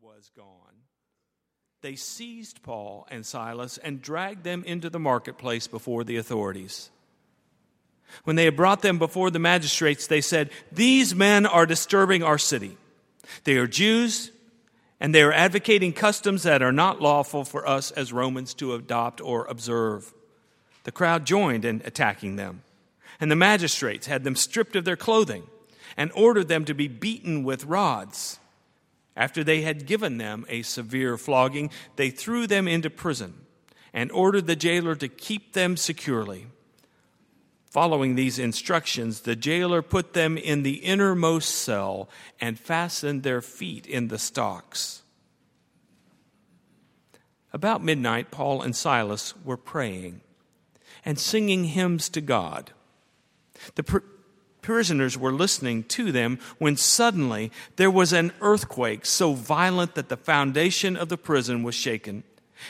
was gone, they seized Paul and Silas and dragged them into the marketplace before the authorities. When they had brought them before the magistrates, they said, These men are disturbing our city. They are Jews, and they are advocating customs that are not lawful for us as Romans to adopt or observe. The crowd joined in attacking them, and the magistrates had them stripped of their clothing and ordered them to be beaten with rods. After they had given them a severe flogging, they threw them into prison and ordered the jailer to keep them securely. Following these instructions, the jailer put them in the innermost cell and fastened their feet in the stocks. About midnight, Paul and Silas were praying and singing hymns to God. The pr- prisoners were listening to them when suddenly there was an earthquake so violent that the foundation of the prison was shaken.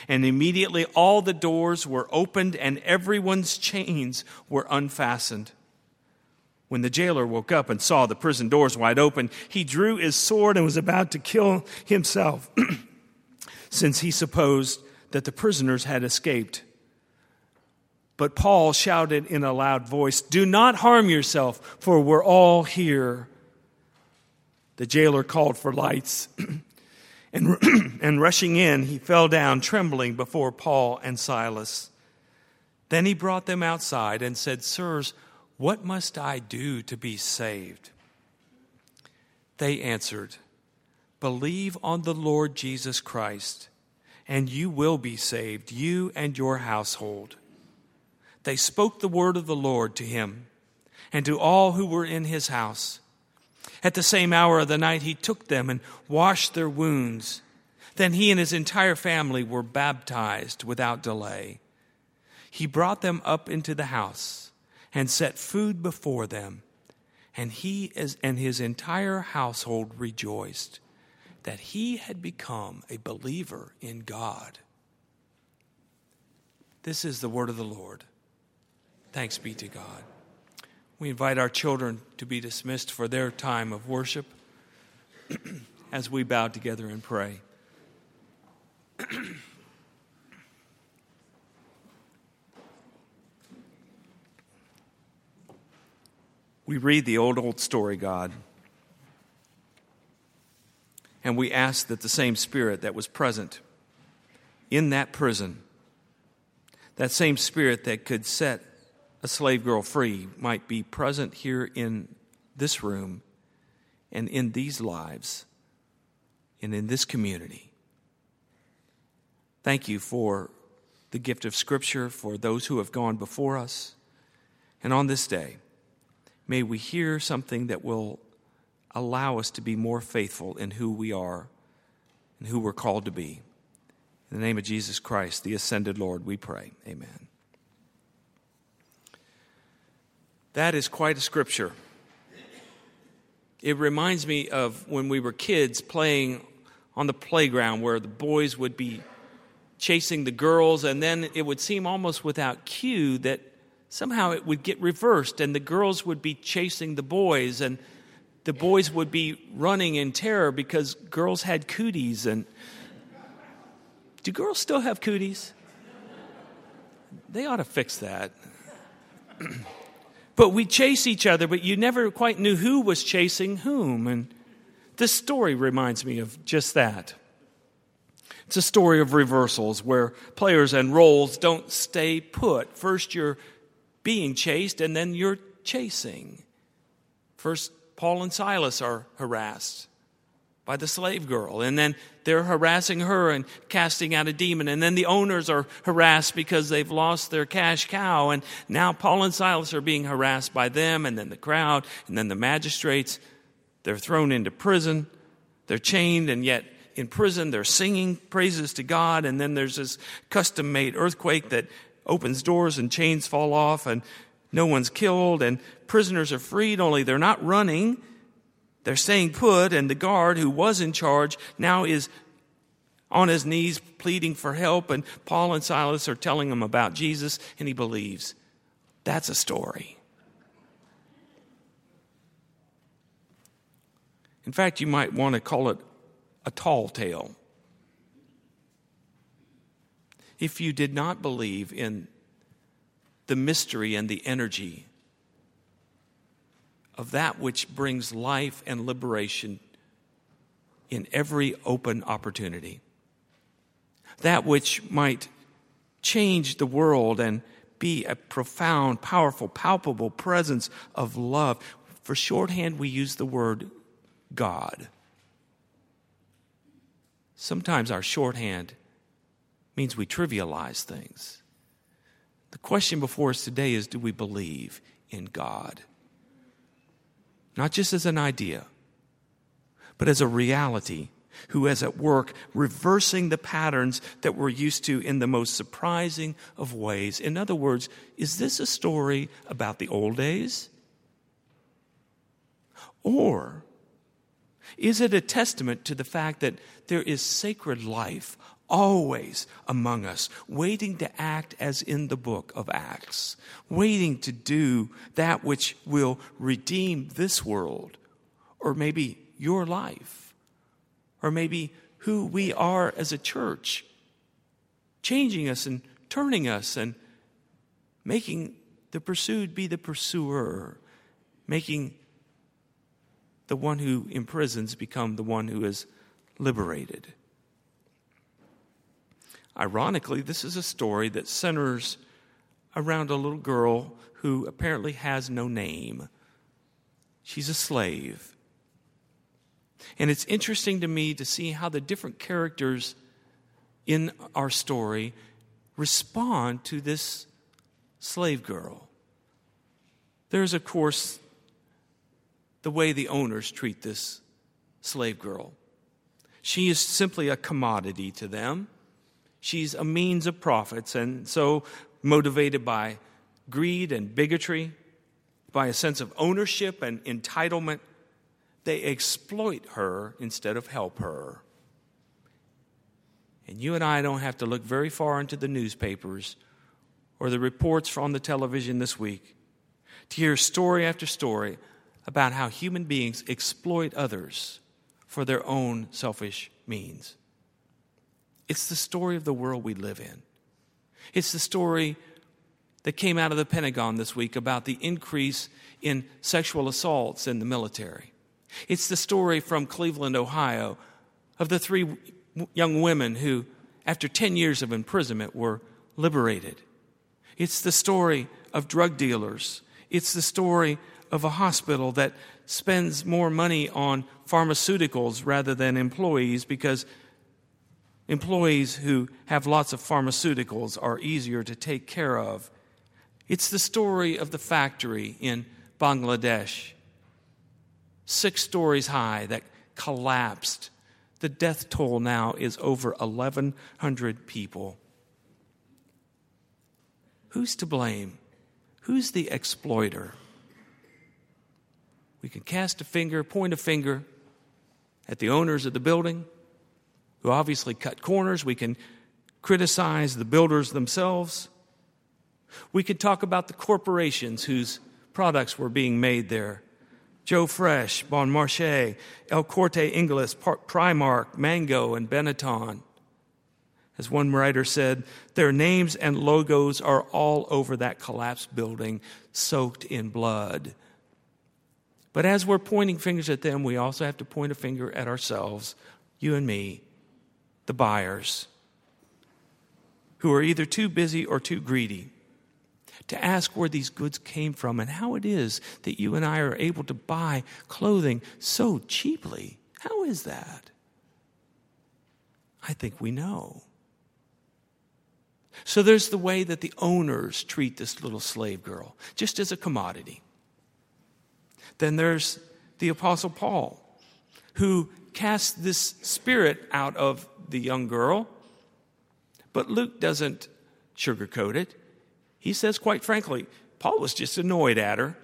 And immediately all the doors were opened and everyone's chains were unfastened. When the jailer woke up and saw the prison doors wide open, he drew his sword and was about to kill himself, since he supposed that the prisoners had escaped. But Paul shouted in a loud voice, Do not harm yourself, for we're all here. The jailer called for lights. And, and rushing in, he fell down trembling before Paul and Silas. Then he brought them outside and said, Sirs, what must I do to be saved? They answered, Believe on the Lord Jesus Christ, and you will be saved, you and your household. They spoke the word of the Lord to him and to all who were in his house. At the same hour of the night, he took them and washed their wounds. Then he and his entire family were baptized without delay. He brought them up into the house and set food before them, and he and his entire household rejoiced that he had become a believer in God. This is the word of the Lord. Thanks be to God. We invite our children to be dismissed for their time of worship as we bow together and pray. we read the old, old story, God, and we ask that the same spirit that was present in that prison, that same spirit that could set a slave girl free might be present here in this room and in these lives and in this community. Thank you for the gift of Scripture for those who have gone before us. And on this day, may we hear something that will allow us to be more faithful in who we are and who we're called to be. In the name of Jesus Christ, the ascended Lord, we pray. Amen. That is quite a scripture. It reminds me of when we were kids playing on the playground where the boys would be chasing the girls, and then it would seem almost without cue that somehow it would get reversed, and the girls would be chasing the boys, and the boys would be running in terror because girls had cooties. And do girls still have cooties? They ought to fix that. But we chase each other, but you never quite knew who was chasing whom. And this story reminds me of just that. It's a story of reversals where players and roles don't stay put. First, you're being chased, and then you're chasing. First, Paul and Silas are harassed by the slave girl. And then they're harassing her and casting out a demon. And then the owners are harassed because they've lost their cash cow. And now Paul and Silas are being harassed by them, and then the crowd, and then the magistrates. They're thrown into prison. They're chained, and yet in prison they're singing praises to God. And then there's this custom made earthquake that opens doors and chains fall off, and no one's killed, and prisoners are freed, only they're not running they're staying put, and the guard who was in charge now is on his knees pleading for help, and Paul and Silas are telling him about Jesus, and he believes. That's a story. In fact, you might want to call it a tall tale. If you did not believe in the mystery and the energy of that which brings life and liberation in every open opportunity, that which might change the world and be a profound, powerful, palpable presence of love. For shorthand, we use the word God. Sometimes our shorthand means we trivialize things. The question before us today is do we believe in God? Not just as an idea, but as a reality who is at work reversing the patterns that we're used to in the most surprising of ways. In other words, is this a story about the old days? Or is it a testament to the fact that there is sacred life always among us, waiting to act as in the book of Acts, waiting to do that which will redeem this world, or maybe your life, or maybe who we are as a church, changing us and turning us and making the pursued be the pursuer, making the one who imprisons become the one who is liberated. Ironically, this is a story that centers around a little girl who apparently has no name. She's a slave. And it's interesting to me to see how the different characters in our story respond to this slave girl. There's, of course, the way the owners treat this slave girl. She is simply a commodity to them. She's a means of profits, and so motivated by greed and bigotry, by a sense of ownership and entitlement, they exploit her instead of help her. And you and I don't have to look very far into the newspapers or the reports on the television this week to hear story after story about how human beings exploit others for their own selfish means. It's the story of the world we live in. It's the story that came out of the Pentagon this week about the increase in sexual assaults in the military. It's the story from Cleveland, Ohio, of the three young women who, after 10 years of imprisonment, were liberated. It's the story of drug dealers. It's the story of a hospital that spends more money on pharmaceuticals rather than employees because employees who have lots of pharmaceuticals are easier to take care of. It's the story of the factory in Bangladesh, six stories high, that collapsed. The death toll now is over 1,100 people. Who's to blame? Who's the exploiter? We can cast a finger, point a finger at the owners of the building who obviously cut corners. We can criticize the builders themselves. We could talk about the corporations whose products were being made there. Joe Fresh, Bon Marché, El Corte Inglés, Primark, Mango, and Benetton. As one writer said, their names and logos are all over that collapsed building, soaked in blood. But as we're pointing fingers at them, we also have to point a finger at ourselves, you and me the buyers who are either too busy or too greedy to ask where these goods came from and how it is that you and I are able to buy clothing so cheaply. How is that? I think we know. So there's the way that the owners treat this little slave girl, just as a commodity. Then there's the Apostle Paul, who casts this spirit out of the young girl. But Luke doesn't sugarcoat it. He says, quite frankly, Paul was just annoyed at her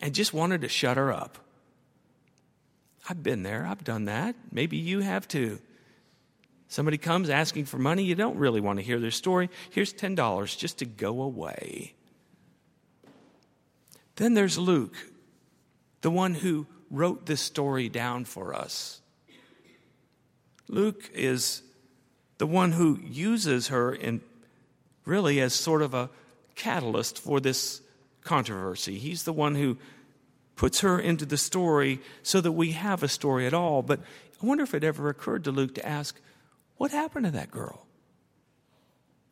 and just wanted to shut her up. I've been there, I've done that. Maybe you have too. Somebody comes asking for money, you don't really want to hear their story. Here's $10 just to go away. Then there's Luke, the one who wrote this story down for us. Luke is the one who uses her in really as sort of a catalyst for this controversy. He's the one who puts her into the story so that we have a story at all. But I wonder if it ever occurred to Luke to ask, what happened to that girl?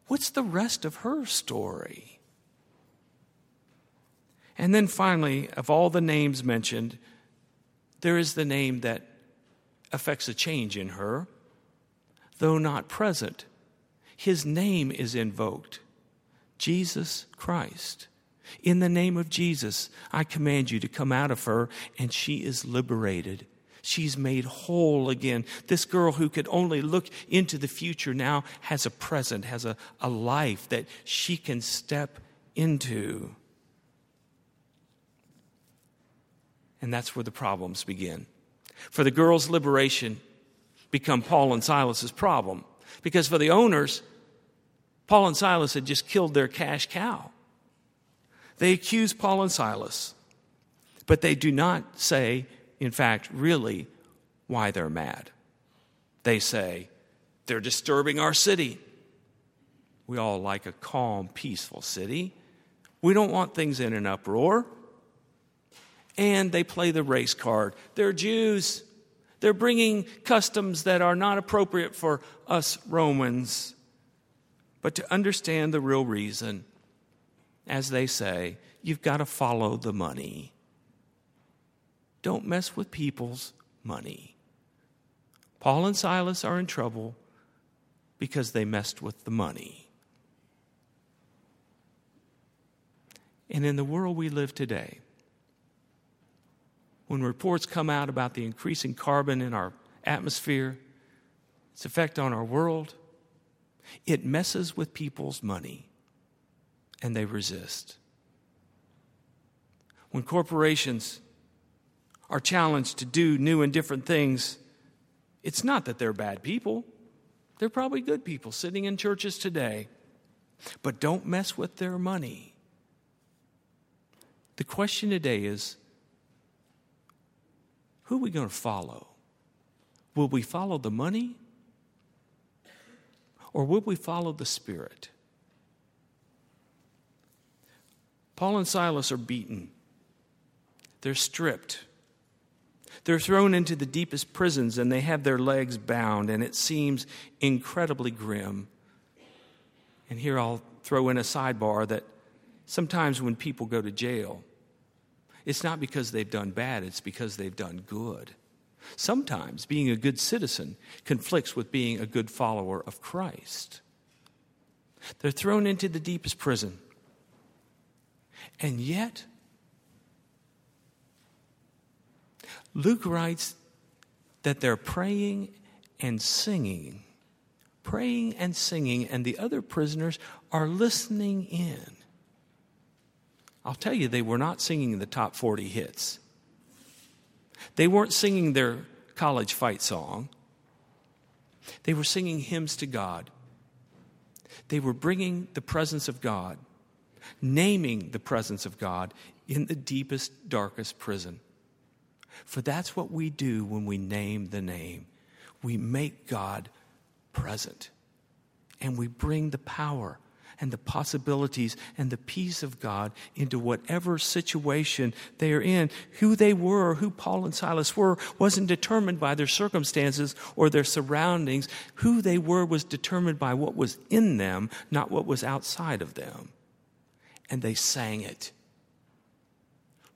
What's the rest of her story? And then finally, of all the names mentioned, there is the name that affects a change in her, though not present. His name is invoked Jesus Christ. In the name of Jesus, I command you to come out of her, and she is liberated. She's made whole again. This girl who could only look into the future now has a present, has a, a life that she can step into. And that's where the problems begin. For the girl's liberation become Paul and Silas's problem. Because for the owners, Paul and Silas had just killed their cash cow. They accuse Paul and Silas, but they do not say, in fact, really why they're mad. They say, they're disturbing our city. We all like a calm, peaceful city. We don't want things in an uproar. And they play the race card. They're Jews. They're bringing customs that are not appropriate for us Romans. But to understand the real reason, as they say, you've got to follow the money. Don't mess with people's money. Paul and Silas are in trouble because they messed with the money. And in the world we live today, when reports come out about the increasing carbon in our atmosphere, its effect on our world, it messes with people's money and they resist. When corporations are challenged to do new and different things, it's not that they're bad people. They're probably good people sitting in churches today. But don't mess with their money. The question today is who are we going to follow? Will we follow the money? Or will we follow the Spirit? Paul and Silas are beaten, they're stripped. They're thrown into the deepest prisons and they have their legs bound, and it seems incredibly grim. And here I'll throw in a sidebar that sometimes when people go to jail, it's not because they've done bad, it's because they've done good. Sometimes being a good citizen conflicts with being a good follower of Christ. They're thrown into the deepest prison. And yet, Luke writes that they're praying and singing, praying and singing, and the other prisoners are listening in. I'll tell you, they were not singing the top 40 hits. They weren't singing their college fight song. They were singing hymns to God. They were bringing the presence of God, naming the presence of God in the deepest, darkest prison. For that's what we do when we name the name. We make God present and we bring the power and the possibilities and the peace of God into whatever situation they are in. Who they were, who Paul and Silas were, wasn't determined by their circumstances or their surroundings. Who they were was determined by what was in them, not what was outside of them. And they sang it.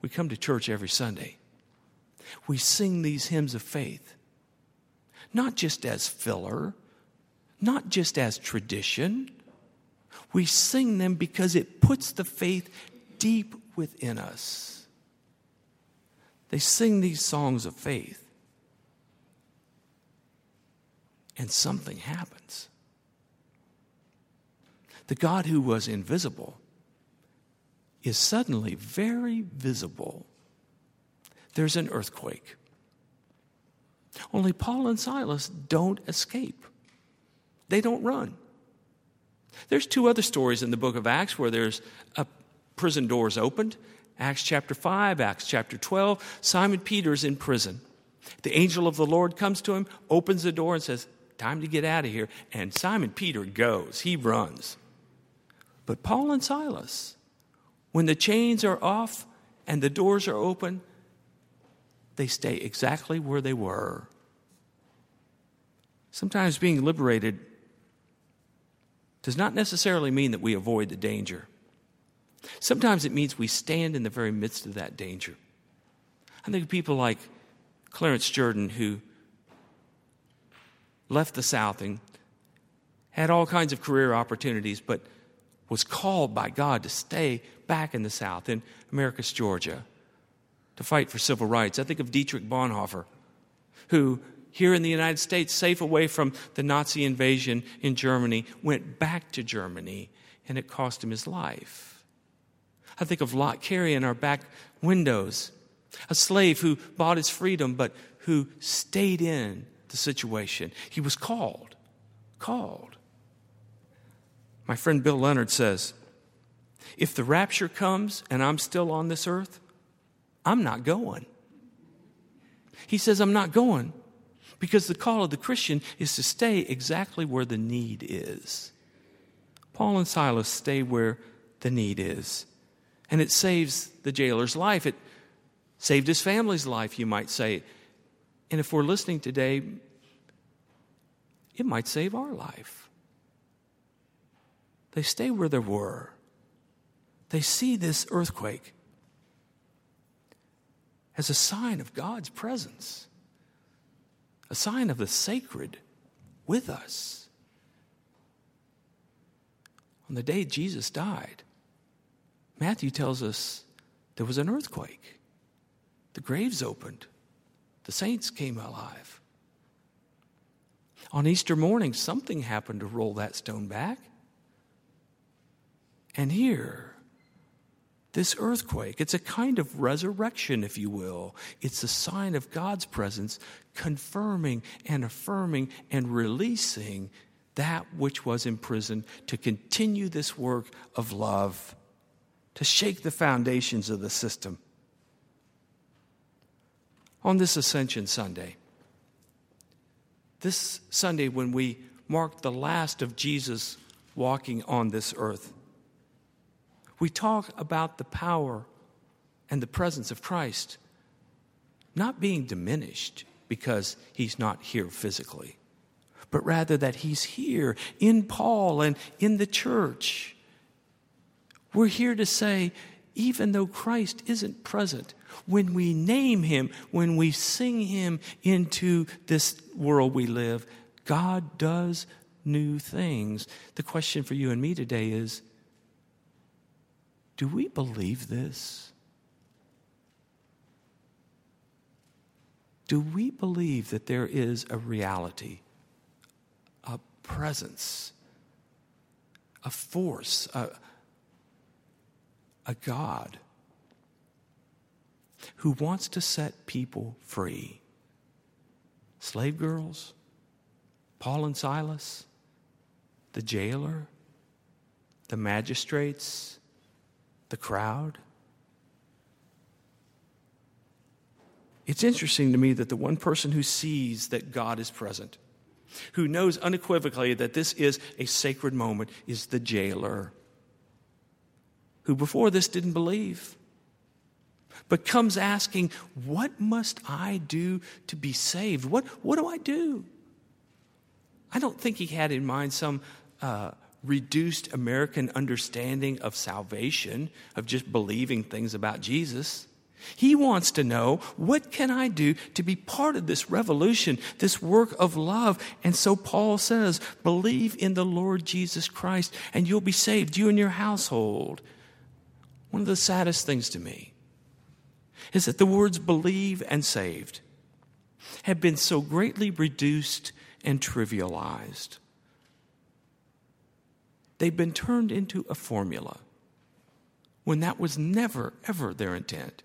We come to church every Sunday. We sing these hymns of faith, not just as filler, not just as tradition we sing them because it puts the faith deep within us. They sing these songs of faith, and something happens. The God who was invisible is suddenly very visible. There's an earthquake. Only Paul and Silas don't escape, they don't run. There's two other stories in the book of Acts where there's a prison doors opened. Acts chapter 5, Acts chapter 12. Simon Peter's in prison. The angel of the Lord comes to him, opens the door, and says, time to get out of here. And Simon Peter goes, he runs. But Paul and Silas, when the chains are off and the doors are open, they stay exactly where they were. Sometimes being liberated does not necessarily mean that we avoid the danger. Sometimes it means we stand in the very midst of that danger. I think of people like Clarence Jordan, who left the South and had all kinds of career opportunities, but was called by God to stay back in the South, in Americus Georgia, to fight for civil rights. I think of Dietrich Bonhoeffer, who here in the United States, safe away from the Nazi invasion in Germany, went back to Germany and it cost him his life. I think of Lott Carey in our back windows, a slave who bought his freedom but who stayed in the situation. He was called, called. My friend Bill Leonard says, if the rapture comes and I'm still on this earth, I'm not going. He says, I'm not going because the call of the Christian is to stay exactly where the need is. Paul and Silas stay where the need is. And it saves the jailer's life. It saved his family's life, you might say. And if we're listening today, it might save our life. They stay where they were. They see this earthquake as a sign of God's presence a sign of the sacred with us. On the day Jesus died, Matthew tells us there was an earthquake. The graves opened. The saints came alive. On Easter morning, something happened to roll that stone back. And here, this earthquake. It's a kind of resurrection, if you will. It's a sign of God's presence confirming and affirming and releasing that which was imprisoned to continue this work of love, to shake the foundations of the system. On this Ascension Sunday, this Sunday when we mark the last of Jesus walking on this earth, we talk about the power and the presence of Christ not being diminished because he's not here physically, but rather that he's here in Paul and in the church. We're here to say, even though Christ isn't present, when we name him, when we sing him into this world we live, God does new things. The question for you and me today is do we believe this? Do we believe that there is a reality, a presence, a force, a, a God who wants to set people free? Slave girls, Paul and Silas, the jailer, the magistrates, the crowd. It's interesting to me that the one person who sees that God is present, who knows unequivocally that this is a sacred moment, is the jailer, who before this didn't believe, but comes asking, What must I do to be saved? What, what do I do? I don't think he had in mind some uh, reduced American understanding of salvation, of just believing things about Jesus. He wants to know, what can I do to be part of this revolution, this work of love? And so Paul says, believe in the Lord Jesus Christ and you'll be saved, you and your household. One of the saddest things to me is that the words believe and saved have been so greatly reduced and trivialized. They've been turned into a formula when that was never, ever their intent.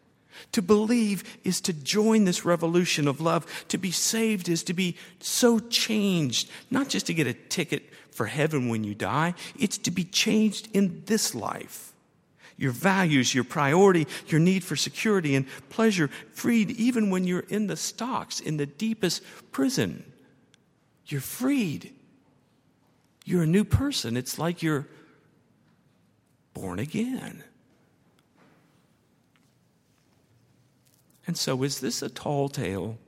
To believe is to join this revolution of love. To be saved is to be so changed, not just to get a ticket for heaven when you die, it's to be changed in this life. Your values, your priority, your need for security and pleasure, freed even when you're in the stocks, in the deepest prison. You're freed. You're a new person. It's like you're born again. And so, is this a tall tale?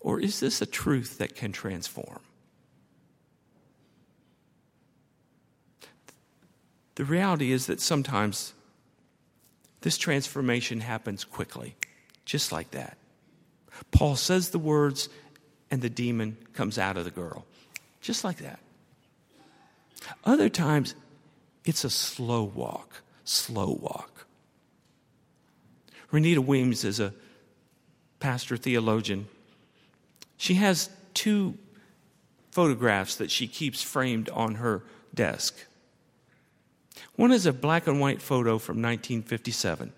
Or is this a truth that can transform? The reality is that sometimes this transformation happens quickly, just like that. Paul says the words, and the demon comes out of the girl, just like that. Other times, it's a slow walk, slow walk. Renita Weems is a pastor theologian. She has two photographs that she keeps framed on her desk. One is a black and white photo from 1957.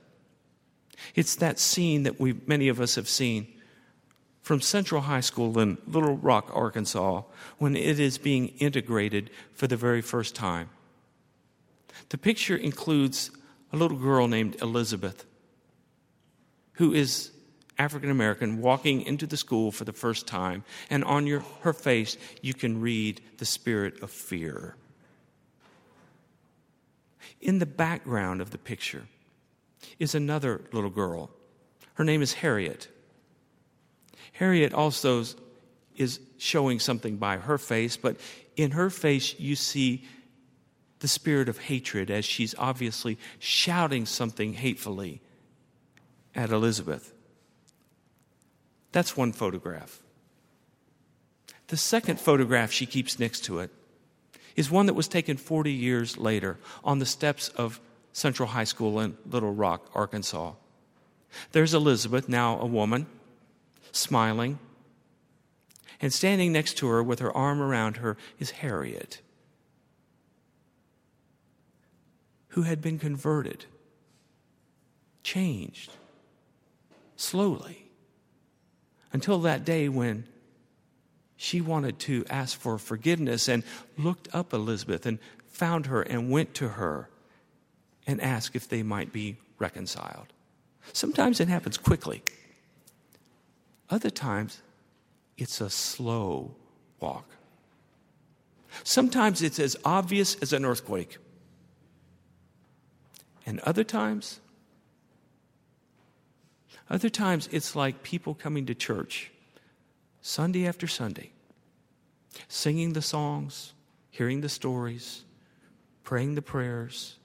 It's that scene that we many of us have seen from Central High School in Little Rock, Arkansas, when it is being integrated for the very first time. The picture includes a little girl named Elizabeth, who is African American, walking into the school for the first time, and on your, her face you can read the spirit of fear. In the background of the picture is another little girl. Her name is Harriet. Harriet also is showing something by her face, but in her face, you see the spirit of hatred as she's obviously shouting something hatefully at Elizabeth. That's one photograph. The second photograph she keeps next to it is one that was taken 40 years later on the steps of Central High School in Little Rock, Arkansas. There's Elizabeth, now a woman, smiling. And standing next to her with her arm around her is Harriet, who had been converted, changed, slowly, until that day when she wanted to ask for forgiveness and looked up Elizabeth and found her and went to her and asked if they might be reconciled. Sometimes it happens quickly. Other times, it's a slow walk. Sometimes it's as obvious as an earthquake. And other times, other times it's like people coming to church Sunday after Sunday, singing the songs, hearing the stories, praying the prayers,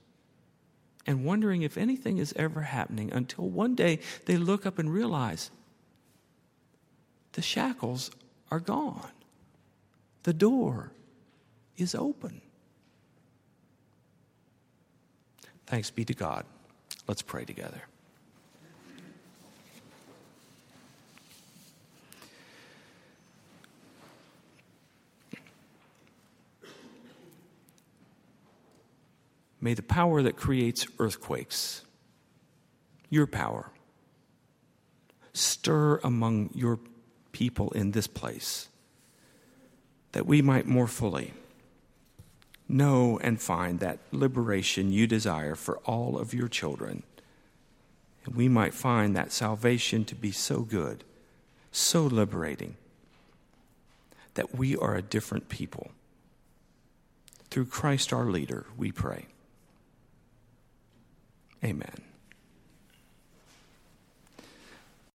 and wondering if anything is ever happening until one day they look up and realize the shackles are gone. The door is open. Thanks be to God. Let's pray together. May the power that creates earthquakes, your power, stir among your people in this place, that we might more fully know and find that liberation you desire for all of your children. And we might find that salvation to be so good, so liberating, that we are a different people. Through Christ our leader, we pray. Amen.